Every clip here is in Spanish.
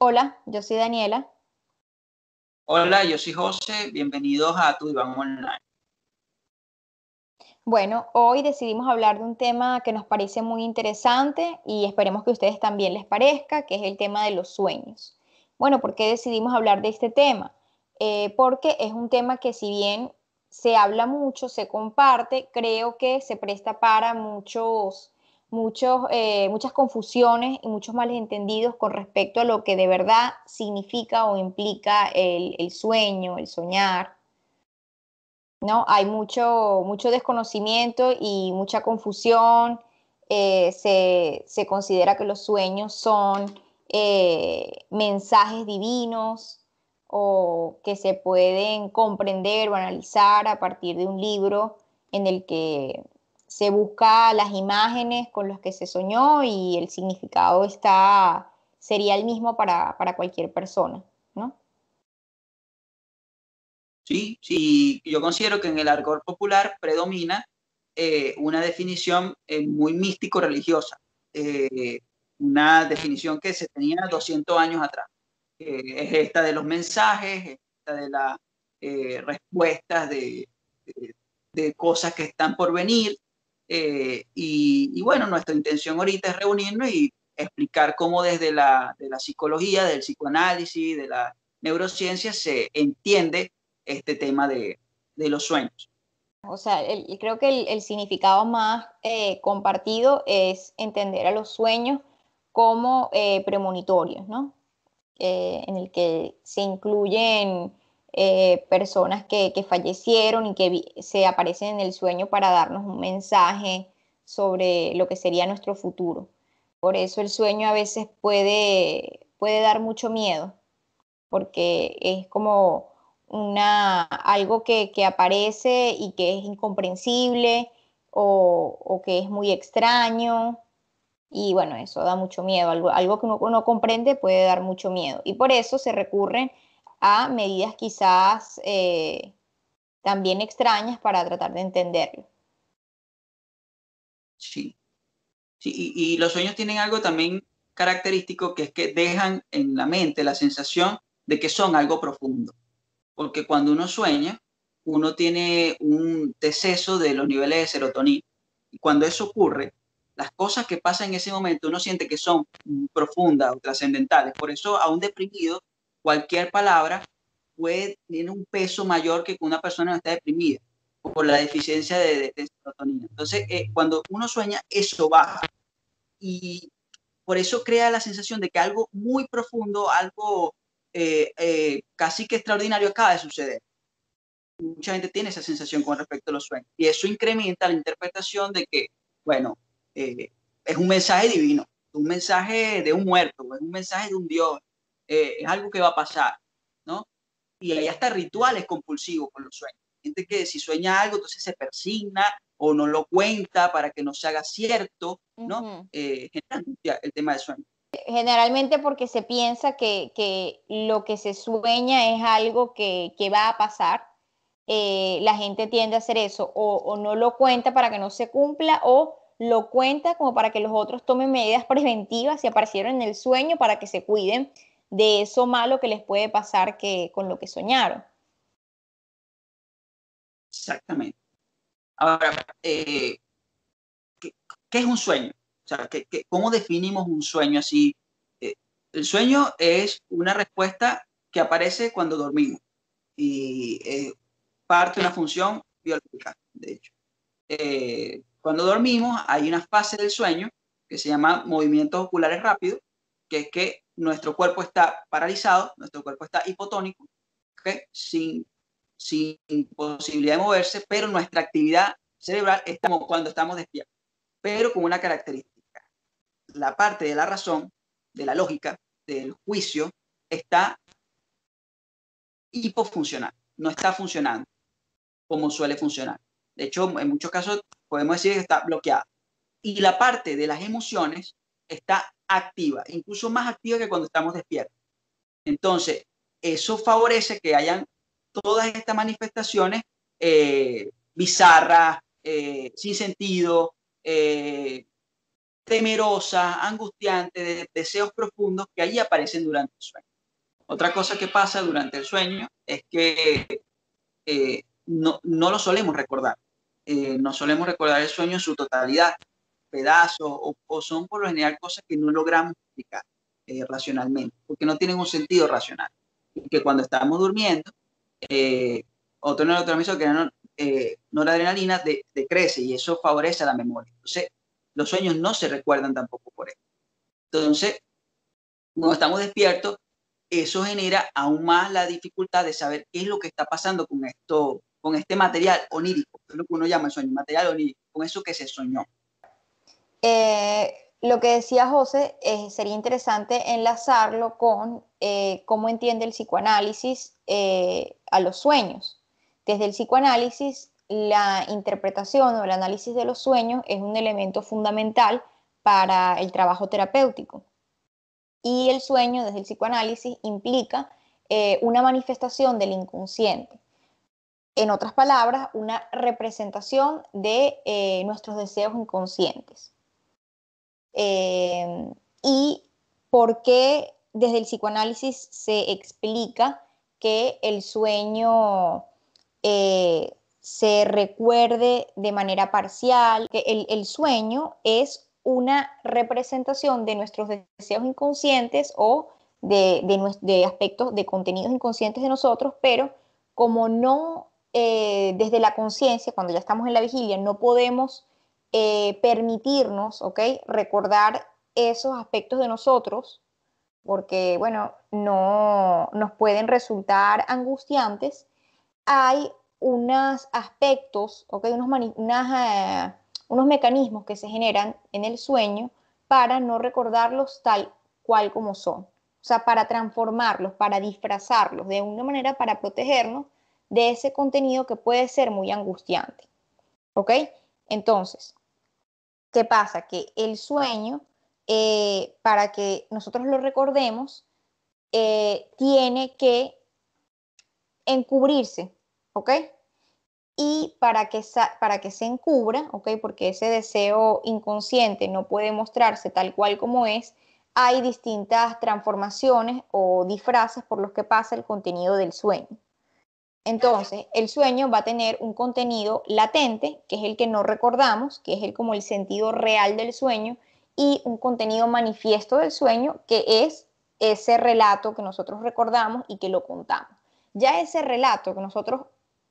Hola, yo soy Daniela. Hola, yo soy José. Bienvenidos a Tu Diván Online. Bueno, hoy decidimos hablar de un tema que nos parece muy interesante y esperemos que a ustedes también les parezca, que es el tema de los sueños. Bueno, ¿por qué decidimos hablar de este tema? Eh, porque es un tema que si bien se habla mucho, se comparte, creo que se presta para muchos, muchos, eh, muchas confusiones y muchos malentendidos con respecto a lo que de verdad significa o implica el, sueño, el soñar. ¿no? Hay mucho, mucho desconocimiento y mucha confusión. Eh, se, considera que los sueños son eh, mensajes divinos o que se pueden comprender o analizar a partir de un libro en el que se busca las imágenes con las que se soñó y el significado está, sería el mismo para, cualquier persona, ¿no? Sí, sí, yo considero que en el argot popular predomina eh, una definición eh, muy místico-religiosa, eh, una definición que se tenía 200 años atrás. es esta de los mensajes, esta de las respuestas de, de, cosas que están por venir, eh, y, bueno, nuestra intención ahorita es reunirnos y explicar cómo desde la, de la psicología, del psicoanálisis, de la neurociencia se entiende este tema de, de los sueños. O sea, creo que el, significado más eh, compartido es entender a los sueños como eh, premonitorios, ¿no? en el que se incluyen eh, personas que, fallecieron y que se aparecen en el sueño para darnos un mensaje sobre lo que sería nuestro futuro. Por eso el sueño a veces puede, puede dar mucho miedo, porque es como una, algo que, aparece y que es incomprensible o, o, que es muy extraño. Y bueno, eso da mucho miedo. Algo, algo que uno no comprende puede dar mucho miedo. Y por eso se recurren a medidas quizás eh, también extrañas para tratar de entenderlo. Sí. sí y, los sueños tienen algo también característico que es que dejan en la mente la sensación de que son algo profundo. Porque cuando uno sueña, uno tiene un deceso de los niveles de serotonina. Y cuando eso ocurre, las cosas que pasan en ese momento uno siente que son profundas o trascendentales. Por eso a un deprimido cualquier palabra puede, tiene un peso mayor que una persona no está deprimida por la deficiencia de, serotonina. Entonces, eh, cuando uno sueña, eso baja. Y por eso crea la sensación de que algo muy profundo, algo eh, eh, casi que extraordinario acaba de suceder. Mucha gente tiene esa sensación con respecto a los sueños. Y eso incrementa la interpretación de que, bueno, es un mensaje divino, un mensaje de un muerto, un mensaje de un Dios, eh, es algo que va a pasar, ¿no? Y hay hasta rituales compulsivos con los sueños. Gente que si sueña algo, entonces se persigna o no lo cuenta para que no se haga cierto, ¿no? Eh, el tema del sueño. Generalmente porque se piensa que, que, lo que se sueña es algo que, que va a pasar. Eh, la gente tiende a hacer eso, o, o no lo cuenta para que no se cumpla, o lo cuenta como para que los otros tomen medidas preventivas si aparecieron en el sueño para que se cuiden de eso malo que les puede pasar que, con lo que soñaron. Exactamente. Ahora, eh, ¿qué, es un sueño? O sea, ¿qué, cómo definimos un sueño así? Eh, el sueño es una respuesta que aparece cuando dormimos y es parte de una función biológica, de hecho. Eh, cuando dormimos hay una fase del sueño que se llama movimientos oculares rápidos, que es que nuestro cuerpo está paralizado, nuestro cuerpo está hipotónico, sin, posibilidad de moverse, pero nuestra actividad cerebral está como cuando estamos despiertos, pero con una característica. La parte de la razón, de la lógica, del juicio, está hipofuncional, no está funcionando como suele funcionar. De hecho, en muchos casos podemos decir que está bloqueada. Y la parte de las emociones está activa, incluso más activa que cuando estamos despiertos. Entonces, eso favorece que hayan todas estas manifestaciones eh, bizarras, eh, sin sentido, eh, temerosas, angustiantes, de deseos profundos que allí aparecen durante el sueño. Otra cosa que pasa durante el sueño es que eh, no, no, lo solemos recordar. No solemos recordar el sueño en su totalidad, pedazos, o, son por lo general cosas que no logramos explicar eh, racionalmente, porque no tienen un sentido racional. Y que cuando estamos durmiendo, otro neurotransmisor que era noradrenalina decrece y eso favorece a la memoria. Entonces, los sueños no se recuerdan tampoco por eso. Entonces, cuando estamos despiertos, eso genera aún más la dificultad de saber qué es lo que está pasando con esto, con este material onírico, es lo que uno llama el sueño, material onírico, con eso que se soñó. Eh, lo que decía José, eh, sería interesante enlazarlo con eh, cómo entiende el psicoanálisis a los sueños. Desde el psicoanálisis, la interpretación o el análisis de los sueños es un elemento fundamental para el trabajo terapéutico. Y el sueño, desde el psicoanálisis, implica una manifestación del inconsciente. En otras palabras, una representación de nuestros deseos inconscientes. Eh, y por qué desde el psicoanálisis se explica que el sueño se recuerde de manera parcial, que el sueño es una representación de nuestros deseos inconscientes o de, aspectos, de contenidos inconscientes de nosotros, pero como no eh, desde la conciencia, cuando ya estamos en la vigilia, no podemos eh, permitirnos, ¿ok? Recordar esos aspectos de nosotros, porque, bueno, no nos pueden resultar angustiantes, hay unos aspectos, ¿ok? Unos, unas, eh, unos mecanismos que se generan en el sueño para no recordarlos tal cual como son. O sea, para transformarlos, para disfrazarlos de una manera para protegernos de ese contenido que puede ser muy angustiante. ¿Ok? Entonces, ¿qué pasa? Que el sueño, eh, para que nosotros lo recordemos, eh, tiene que encubrirse, ¿ok? y para que, para que se encubra, ¿ok? Porque ese deseo inconsciente no puede mostrarse tal cual como es, hay distintas transformaciones o disfraces por los que pasa el contenido del sueño. Entonces, el sueño va a tener un contenido latente, que es el que no recordamos, que es el como el sentido real del sueño, y un contenido manifiesto del sueño, que es ese relato que nosotros recordamos y que lo contamos. Ya ese relato que nosotros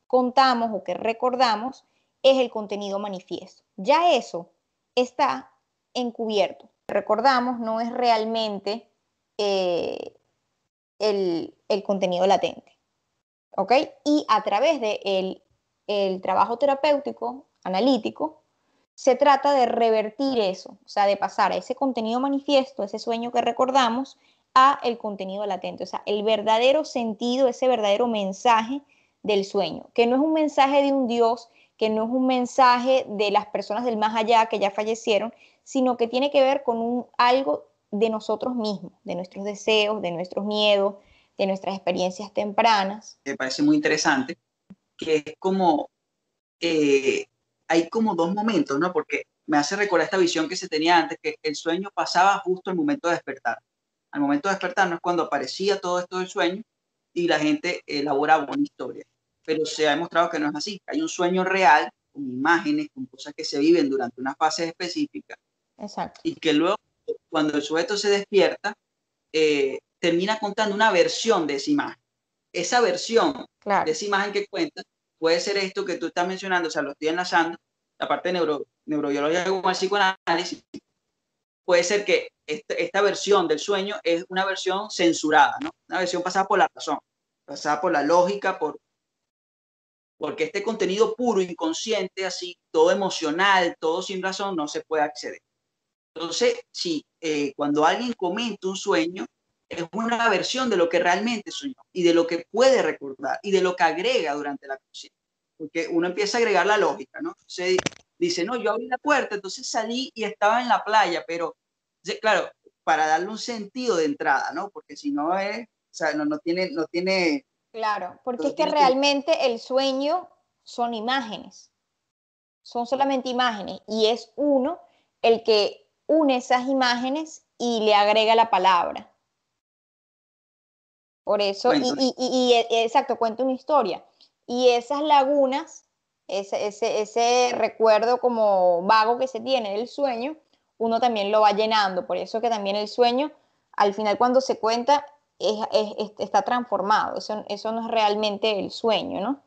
contamos o que recordamos es el contenido manifiesto. Ya eso está encubierto. Recordamos no es realmente eh, el, contenido latente. ¿Ok? Y a través del de el trabajo terapéutico, analítico, se trata de revertir eso, o sea, de pasar a ese contenido manifiesto, ese sueño que recordamos, a el contenido latente, o sea, el verdadero sentido, ese verdadero mensaje del sueño, que no es un mensaje de un Dios, que no es un mensaje de las personas del más allá que ya fallecieron, sino que tiene que ver con un, algo de nosotros mismos, de nuestros deseos, de nuestros miedos, de nuestras experiencias tempranas. Me parece muy interesante, que es como, eh, hay como dos momentos, ¿no? Porque me hace recordar esta visión que se tenía antes, que el sueño pasaba justo al momento de despertar. Al momento de despertar no es cuando aparecía todo esto del sueño y la gente elaboraba una historia pero se ha demostrado que no es así. Hay un sueño real, con imágenes, con cosas que se viven durante una fase específica. Exacto. Y que luego, cuando el sujeto se despierta, eh, termina contando una versión de esa imagen. Esa versión de esa imagen que cuenta puede ser esto que tú estás mencionando, o sea, lo estoy enlazando, la parte de neuro, neurobiología con el psicoanálisis, puede ser que esta, esta, versión del sueño es una versión censurada, ¿no? Una versión pasada por la razón, pasada por la lógica, por, porque este contenido puro, inconsciente, así, todo emocional, todo sin razón, no se puede acceder. Entonces, sí, eh, cuando alguien comenta un sueño, es una versión de lo que realmente soñó y de lo que puede recordar y de lo que agrega durante la conciencia. Porque uno empieza a agregar la lógica, ¿no? Se dice, no, yo abrí la puerta, entonces salí y estaba en la playa, pero, claro, para darle un sentido de entrada, ¿no? Porque si no es, o sea, no, no tiene, no tiene Claro, porque es que realmente el sueño son imágenes, son solamente imágenes y es uno el que une esas imágenes y le agrega la palabra. Por eso, y, y, e, exacto, cuenta una historia. Y esas lagunas, ese, ese, ese, recuerdo como vago que se tiene del sueño, uno también lo va llenando. Por eso que también el sueño, al final cuando se cuenta, es, está transformado. Eso, eso no es realmente el sueño, ¿no?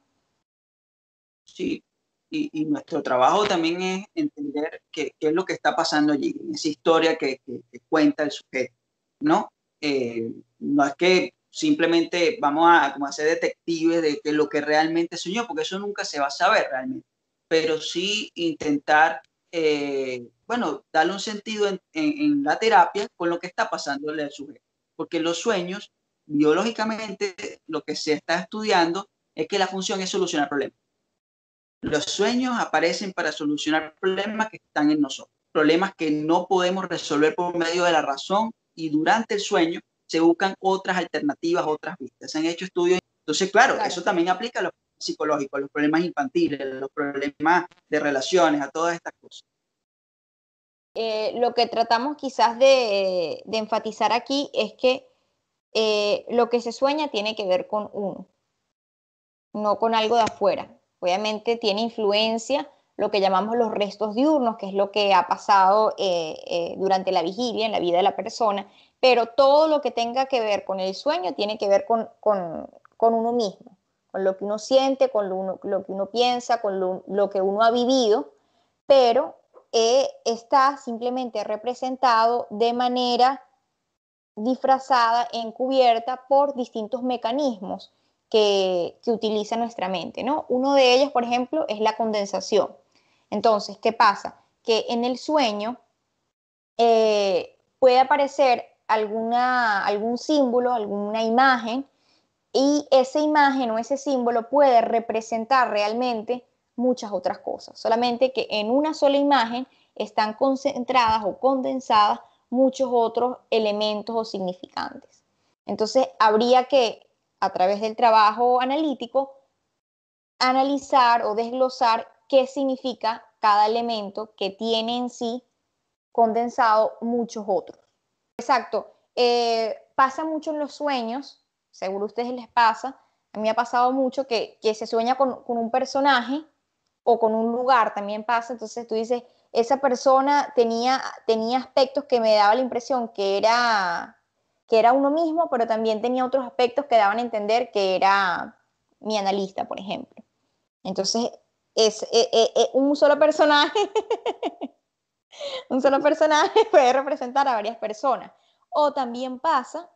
Sí, y, nuestro trabajo también es entender qué, qué, es lo que está pasando allí, en esa historia que, que, cuenta el sujeto, ¿no? Eh, no es que simplemente vamos a, como a ser detectives de que lo que realmente soñó, porque eso nunca se va a saber realmente, pero sí intentar, eh, bueno, darle un sentido en, en, la terapia con lo que está pasando al sujeto, porque los sueños, biológicamente, lo que se está estudiando es que la función es solucionar problemas. Los sueños aparecen para solucionar problemas que están en nosotros, problemas que no podemos resolver por medio de la razón y durante el sueño se buscan otras alternativas, otras vistas. Se han hecho estudios. Entonces, claro, eso también aplica a los psicológicos, a los problemas infantiles, a los problemas de relaciones, a todas estas cosas. Eh, lo que tratamos quizás de, enfatizar aquí es que eh, lo que se sueña tiene que ver con uno, no con algo de afuera. Obviamente tiene influencia lo que llamamos los restos diurnos, que es lo que ha pasado eh, eh, durante la vigilia en la vida de la persona, pero todo lo que tenga que ver con el sueño tiene que ver con, uno mismo, con lo que uno siente, con lo, que uno piensa, con lo, que uno ha vivido, pero eh, está simplemente representado de manera disfrazada, encubierta por distintos mecanismos que, utiliza nuestra mente, ¿no? Uno de ellos, por ejemplo, es la condensación. Entonces, ¿qué pasa? Que en el sueño eh, puede aparecer alguna, algún símbolo, alguna imagen, y esa imagen o ese símbolo puede representar realmente muchas otras cosas, solamente que en una sola imagen están concentradas o condensadas muchos otros elementos o significantes. Entonces, habría que a través del trabajo analítico, analizar o desglosar qué significa cada elemento que tiene en sí condensado muchos otros. Exacto. Eh, pasa mucho en los sueños, seguro a ustedes les pasa, a mí me ha pasado mucho que, se sueña con, un personaje o con un lugar, también pasa, entonces tú dices, esa persona tenía, tenía aspectos que me daba la impresión que era que era uno mismo, pero también tenía otros aspectos que daban a entender que era mi analista, por ejemplo. Entonces, es, eh, eh, eh, un solo personaje, un solo personaje puede representar a varias personas. O también pasa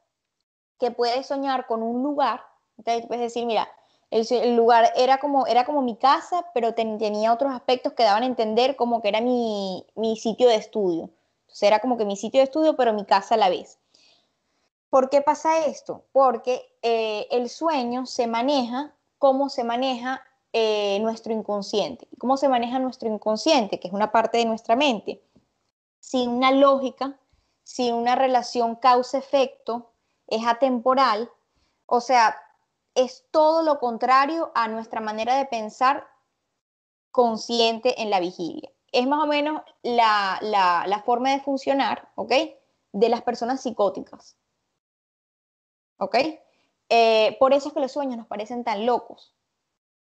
que puedes soñar con un lugar, entonces puedes decir, mira, el, lugar era como, era como mi casa, pero tenía otros aspectos que daban a entender como que era mi, mi sitio de estudio. Entonces era como que mi sitio de estudio, pero mi casa a la vez. ¿Por qué pasa esto? Porque eh, el sueño se maneja como se maneja eh, nuestro inconsciente. ¿Cómo se maneja nuestro inconsciente? Que es una parte de nuestra mente. Sin una lógica, sin una relación causa-efecto, es atemporal. O sea, es todo lo contrario a nuestra manera de pensar consciente en la vigilia. Es más o menos la, la forma de funcionar, ¿ok? De las personas psicóticas. ¿ok? Eh, por eso es que los sueños nos parecen tan locos,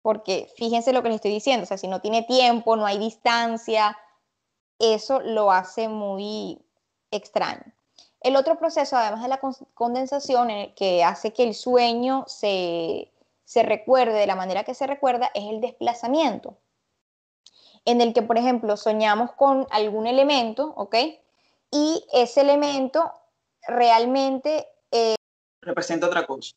porque fíjense lo que les estoy diciendo, o sea, si no tiene tiempo, no hay distancia, eso lo hace muy extraño. El otro proceso, además de la condensación, el que hace que el sueño se, se recuerde de la manera que se recuerda, es el desplazamiento, en el que, por ejemplo, soñamos con algún elemento, ¿ok? Y ese elemento realmente representa otra cosa.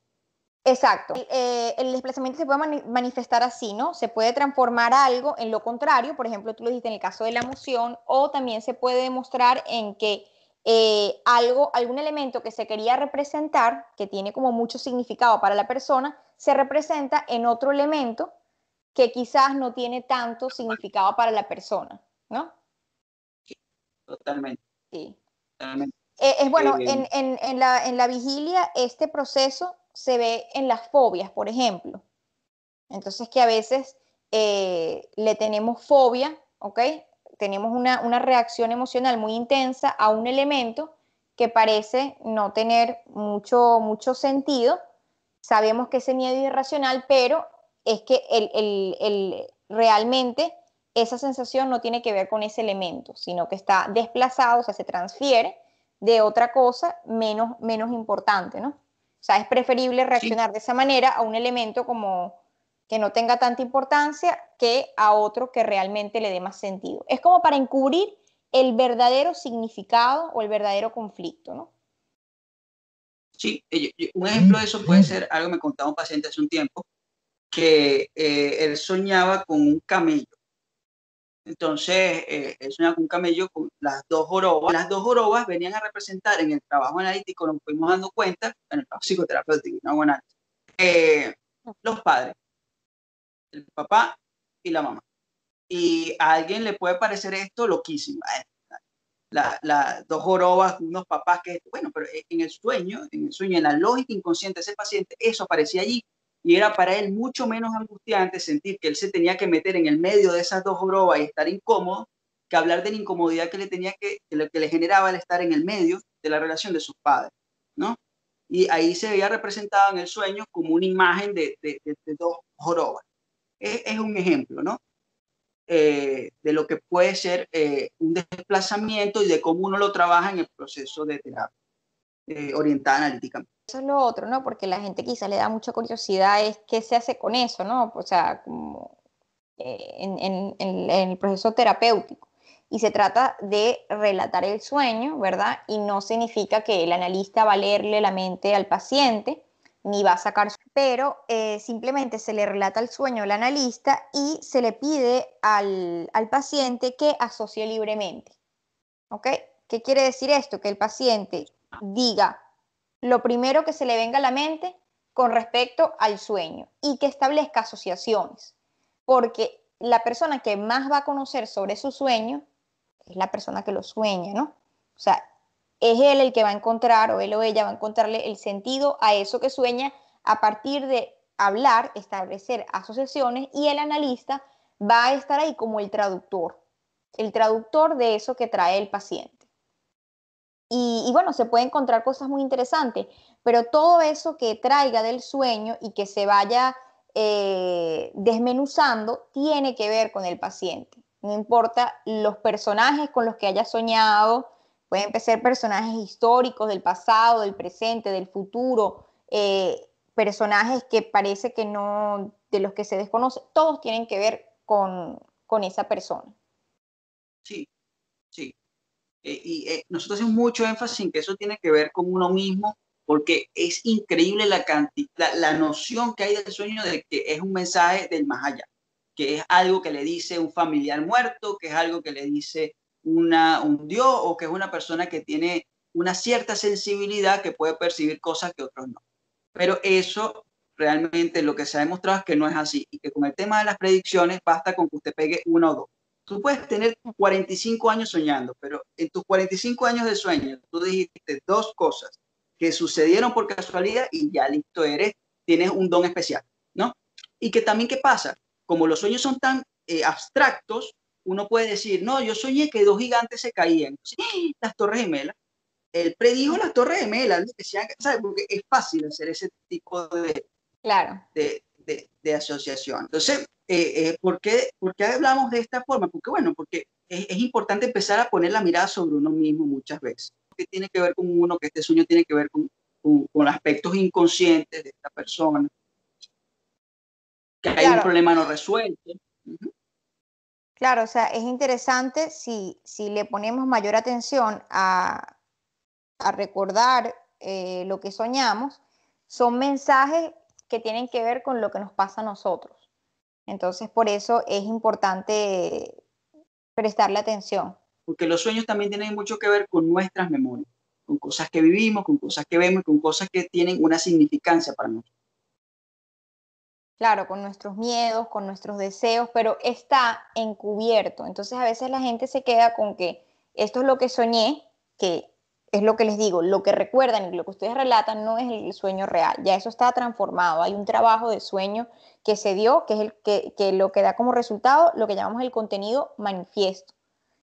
Exacto. Eh, el desplazamiento se puede manifestar así, ¿no? Se puede transformar algo en lo contrario, por ejemplo, tú lo dijiste en el caso de la emoción, o también se puede demostrar en que eh, algo, algún elemento que se quería representar, que tiene como mucho significado para la persona, se representa en otro elemento que quizás no tiene tanto significado para la persona, ¿no? Totalmente. Sí. Totalmente. Eh, es bueno, en, en, la, en la vigilia este proceso se ve en las fobias, por ejemplo. Entonces que a veces eh, le tenemos fobia, ¿ok? tenemos una, una reacción emocional muy intensa a un elemento que parece no tener mucho, mucho sentido. Sabemos que ese miedo es irracional, pero es que el, el, el, realmente esa sensación no tiene que ver con ese elemento, sino que está desplazado, o sea, se transfiere de otra cosa menos, menos importante, ¿no? O sea, es preferible reaccionar de esa manera a un elemento como que no tenga tanta importancia que a otro que realmente le dé más sentido. Es como para encubrir el verdadero significado o el verdadero conflicto, ¿no? Sí, un ejemplo de eso puede ser algo que me contaba un paciente hace un tiempo, que eh, él soñaba con un camello. Entonces, eh, soñaba con un camello con las dos jorobas. Las dos jorobas venían a representar en el trabajo analítico, nos fuimos dando cuenta, en el trabajo psicoterapéutico, no bueno, eh, los padres, el papá y la mamá. Y a alguien le puede parecer esto loquísimo. Las la, dos jorobas, unos papás que, bueno, pero en el sueño, en el sueño, en la lógica inconsciente de ese paciente, eso aparecía allí. Y era para él mucho menos angustiante sentir que él se tenía que meter en el medio de esas dos jorobas y estar incómodo, que hablar de la incomodidad que le tenía que, que, que le generaba el estar en el medio de la relación de sus padres, ¿no? Y ahí se veía representado en el sueño como una imagen de, de, de, de dos jorobas. Es, es, un ejemplo, ¿no? Eh, de lo que puede ser eh, un desplazamiento y de cómo uno lo trabaja en el proceso de terapia eh, orientada analíticamente. Eso es lo otro, ¿no? Porque la gente quizá le da mucha curiosidad es qué se hace con eso, ¿no? O sea, como en, en, en, en el proceso terapéutico y se trata de relatar el sueño, ¿verdad? Y no significa que el analista va a leerle la mente al paciente, ni va a sacar, pero eh, simplemente se le relata el sueño al analista y se le pide al, al paciente que asocie libremente. ¿Ok? ¿Qué quiere decir esto? Que el paciente diga lo primero que se le venga a la mente con respecto al sueño y que establezca asociaciones, porque la persona que más va a conocer sobre su sueño es la persona que lo sueña, ¿no? O sea, es él el que va a encontrar o él o ella va a encontrarle el sentido a eso que sueña a partir de hablar, establecer asociaciones y el analista va a estar ahí como el traductor, el traductor de eso que trae el paciente. Y, bueno, se puede encontrar cosas muy interesantes, pero todo eso que traiga del sueño y que se vaya eh, desmenuzando tiene que ver con el paciente. No importa los personajes con los que haya soñado, Pueden ser personajes históricos del pasado, del presente, del futuro, eh, personajes que parece que no, de los que se desconoce, todos tienen que ver con, con esa persona. Sí, sí. Eh, y eh, nosotros hacemos mucho énfasis en que eso tiene que ver con uno mismo, porque es increíble la, la, la noción que hay del sueño de que es un mensaje del más allá, que es algo que le dice un familiar muerto, que es algo que le dice una, un Dios o que es una persona que tiene una cierta sensibilidad que puede percibir cosas que otros no. Pero eso realmente lo que se ha demostrado es que no es así y que con el tema de las predicciones basta con que usted pegue uno o dos. Tú puedes tener 45 años soñando, pero en tus 45 años de sueño tú dijiste dos cosas que sucedieron por casualidad y ya listo eres, tienes un don especial, ¿no? Y que también, ¿qué pasa? Como los sueños son tan eh, abstractos, uno puede decir, no, yo soñé que dos gigantes se caían, sí, las torres gemelas. Él predijo las torres gemelas, ¿sabes? porque es fácil hacer ese tipo de, claro. de, de, de asociación. Entonces, eh, eh, ¿por, qué, ¿por, qué, hablamos de esta forma? Porque, bueno, porque es, es, importante empezar a poner la mirada sobre uno mismo muchas veces. ¿Qué tiene que ver con uno? Que este sueño tiene que ver con, con, con aspectos inconscientes de esta persona. Que hay claro. un problema no resuelto. Uh -huh. Claro, o sea, es interesante si, si le ponemos mayor atención a, a recordar eh, lo que soñamos, son mensajes que tienen que ver con lo que nos pasa a nosotros. Entonces, por eso es importante prestarle atención. Porque los sueños también tienen mucho que ver con nuestras memorias, con cosas que vivimos, con cosas que vemos, con cosas que tienen una significancia para nosotros claro, con nuestros miedos, con nuestros deseos, pero está encubierto. Entonces a veces la gente se queda con que esto es lo que soñé, que es lo que les digo, lo que recuerdan y lo que ustedes relatan no es el sueño real, ya eso está transformado, hay un trabajo de sueño que se dio, que es el que, que lo que da como resultado lo que llamamos el contenido manifiesto.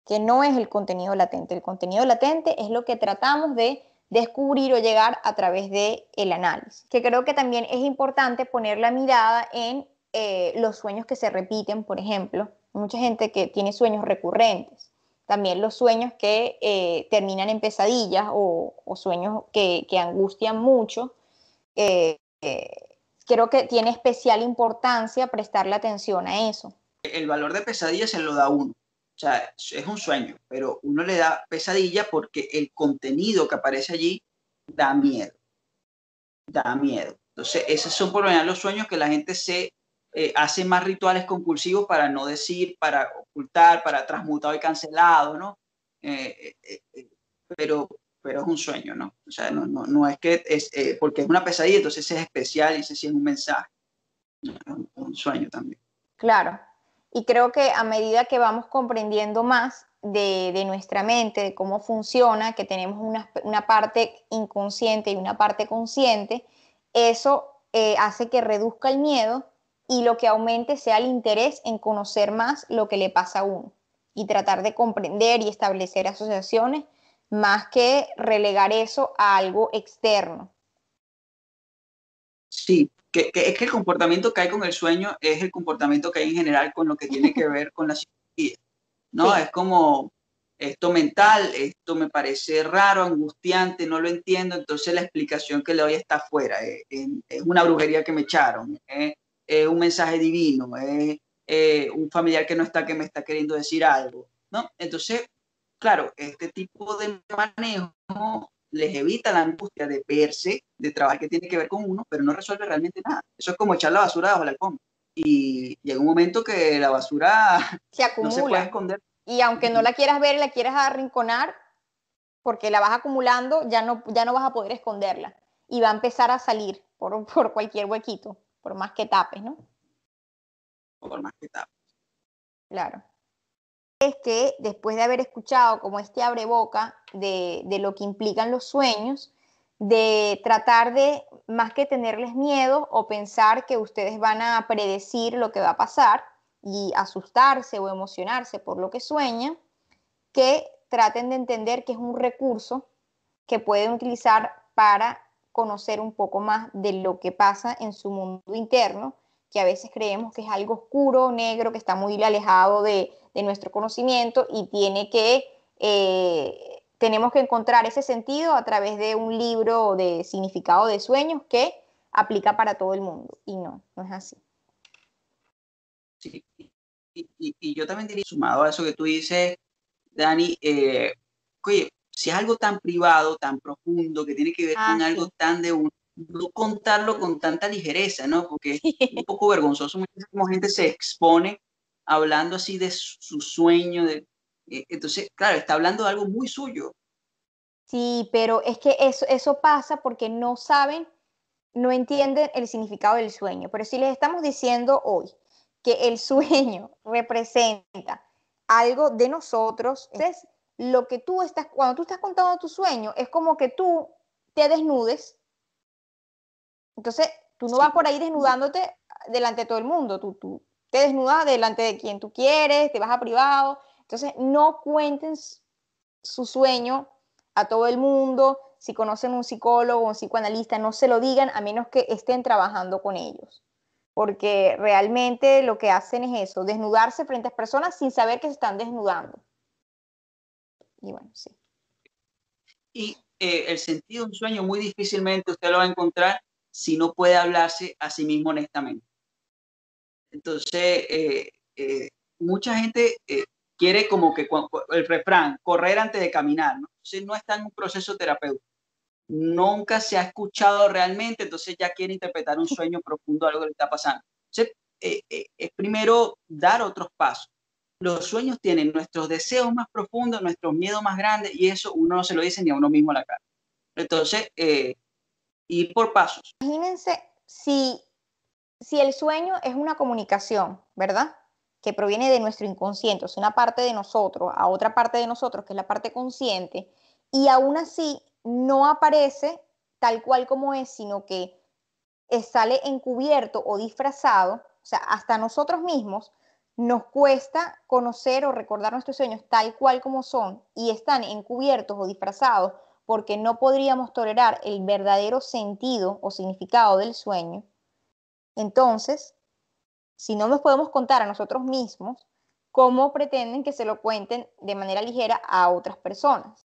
que no es el contenido latente. El contenido latente es lo que tratamos de descubrir o llegar a través del el análisis. Que creo que también es importante poner la mirada en eh, los sueños que se repiten, por ejemplo. Mucha gente que tiene sueños recurrentes. También los sueños que eh, terminan en pesadillas o, sueños que, angustian mucho. Eh, creo que tiene especial importancia prestarle atención a eso. El valor de pesadilla se lo da uno. O sea, es un sueño, pero uno le da pesadilla porque el contenido que aparece allí da miedo. Da miedo. Entonces, esos son por lo general los sueños que la gente se eh, hace más rituales compulsivos para no decir, para ocultar, para transmutado y cancelado, ¿no? Eh, eh, pero, pero es un sueño, ¿no? O sea, no, no, no es que es porque es una pesadilla, entonces es especial y ese sí es un mensaje. Es un sueño también. Claro, y creo que a medida que vamos comprendiendo más de, nuestra mente, de cómo funciona, que tenemos una, parte inconsciente y una parte consciente, eso eh, hace que reduzca el miedo y lo que aumente sea el interés en conocer más lo que le pasa a uno y tratar de comprender y establecer asociaciones más que relegar eso a algo externo. Sí, que, es que el comportamiento que hay con el sueño es el comportamiento que hay en general con lo que tiene que ver con la psicología, ¿no? Es como esto mental, esto me parece raro, angustiante, no lo entiendo, entonces la explicación que le doy está afuera, es, una brujería que me echaron, es, un mensaje divino, es un familiar que no está que me está queriendo decir algo, ¿no? Entonces, claro, este tipo de manejo les evita la angustia de verse, de trabajar que tiene que ver con uno, pero no resuelve realmente nada. Eso es como echar la basura bajo la alfombra. Y llega un momento que la basura se acumula. no se puede esconder. Y aunque no la quieras ver y la quieras arrinconar, porque la vas acumulando, ya no, ya no vas a poder esconderla. Y va a empezar a salir por, por cualquier huequito, por más que tapes, ¿no? Por más que tapes. Claro es que después de haber escuchado como este abre boca de, lo que implican los sueños, de tratar de, más que tenerles miedo o pensar que ustedes van a predecir lo que va a pasar y asustarse o emocionarse por lo que sueñan, que traten de entender que es un recurso que pueden utilizar para conocer un poco más de lo que pasa en su mundo interno, que a veces creemos que es algo oscuro, negro, que está muy alejado de, de nuestro conocimiento y tiene que, eh, tenemos que encontrar ese sentido a través de un libro de significado de sueños que aplica para todo el mundo. Y no, no es así. Sí, y, yo también diría, sumado a eso que tú dices, Dani, eh, oye, si es algo tan privado, tan profundo, que tiene que ver con ah, algo tan de uno, no contarlo con tanta ligereza, ¿no? Porque es un poco vergonzoso, mucha gente se expone hablando así de su sueño, de, eh, entonces, claro, está hablando de algo muy suyo. Sí, pero es que eso, eso pasa porque no saben, no entienden el significado del sueño. Pero si les estamos diciendo hoy que el sueño representa algo de nosotros, entonces lo que tú estás, cuando tú estás contando tu sueño, es como que tú te desnudes. Entonces, tú no vas por ahí desnudándote delante de todo el mundo, tú, tú, te desnudas delante de quien tú quieres, te vas a privado. Entonces, no cuenten su sueño a todo el mundo. Si conocen un psicólogo o un psicoanalista, no se lo digan a menos que estén trabajando con ellos. Porque realmente lo que hacen es eso, desnudarse frente a personas sin saber que se están desnudando. Y bueno, sí. Y eh, el sentido de un sueño muy difícilmente usted lo va a encontrar si no puede hablarse a sí mismo honestamente. Entonces, eh, eh, mucha gente eh, quiere como que el refrán, correr antes de caminar, ¿no? Entonces no está en un proceso terapéutico. Nunca se ha escuchado realmente, entonces ya quiere interpretar un sueño profundo, algo que le está pasando. Entonces, es primero dar otros pasos. Los sueños tienen nuestros deseos más profundos, nuestros miedos más grandes, y eso uno no se lo dice ni a uno mismo a la cara. Entonces, ir por pasos. Imagínense si si el sueño es una comunicación, ¿verdad? Que proviene de nuestro inconsciente, es una parte de nosotros a otra parte de nosotros, que es la parte consciente, y aún así no aparece tal cual como es, sino que sale encubierto o disfrazado, o sea, hasta nosotros mismos nos cuesta conocer o recordar nuestros sueños tal cual como son y están encubiertos o disfrazados porque no podríamos tolerar el verdadero sentido o significado del sueño, entonces, si no nos podemos contar a nosotros mismos, ¿cómo pretenden que se lo cuenten de manera ligera a otras personas?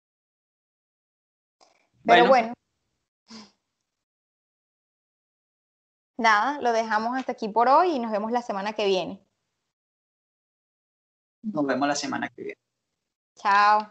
Pero bueno. Nada, lo dejamos hasta aquí por hoy y nos vemos la semana que viene. Nos vemos la semana que viene. Chao.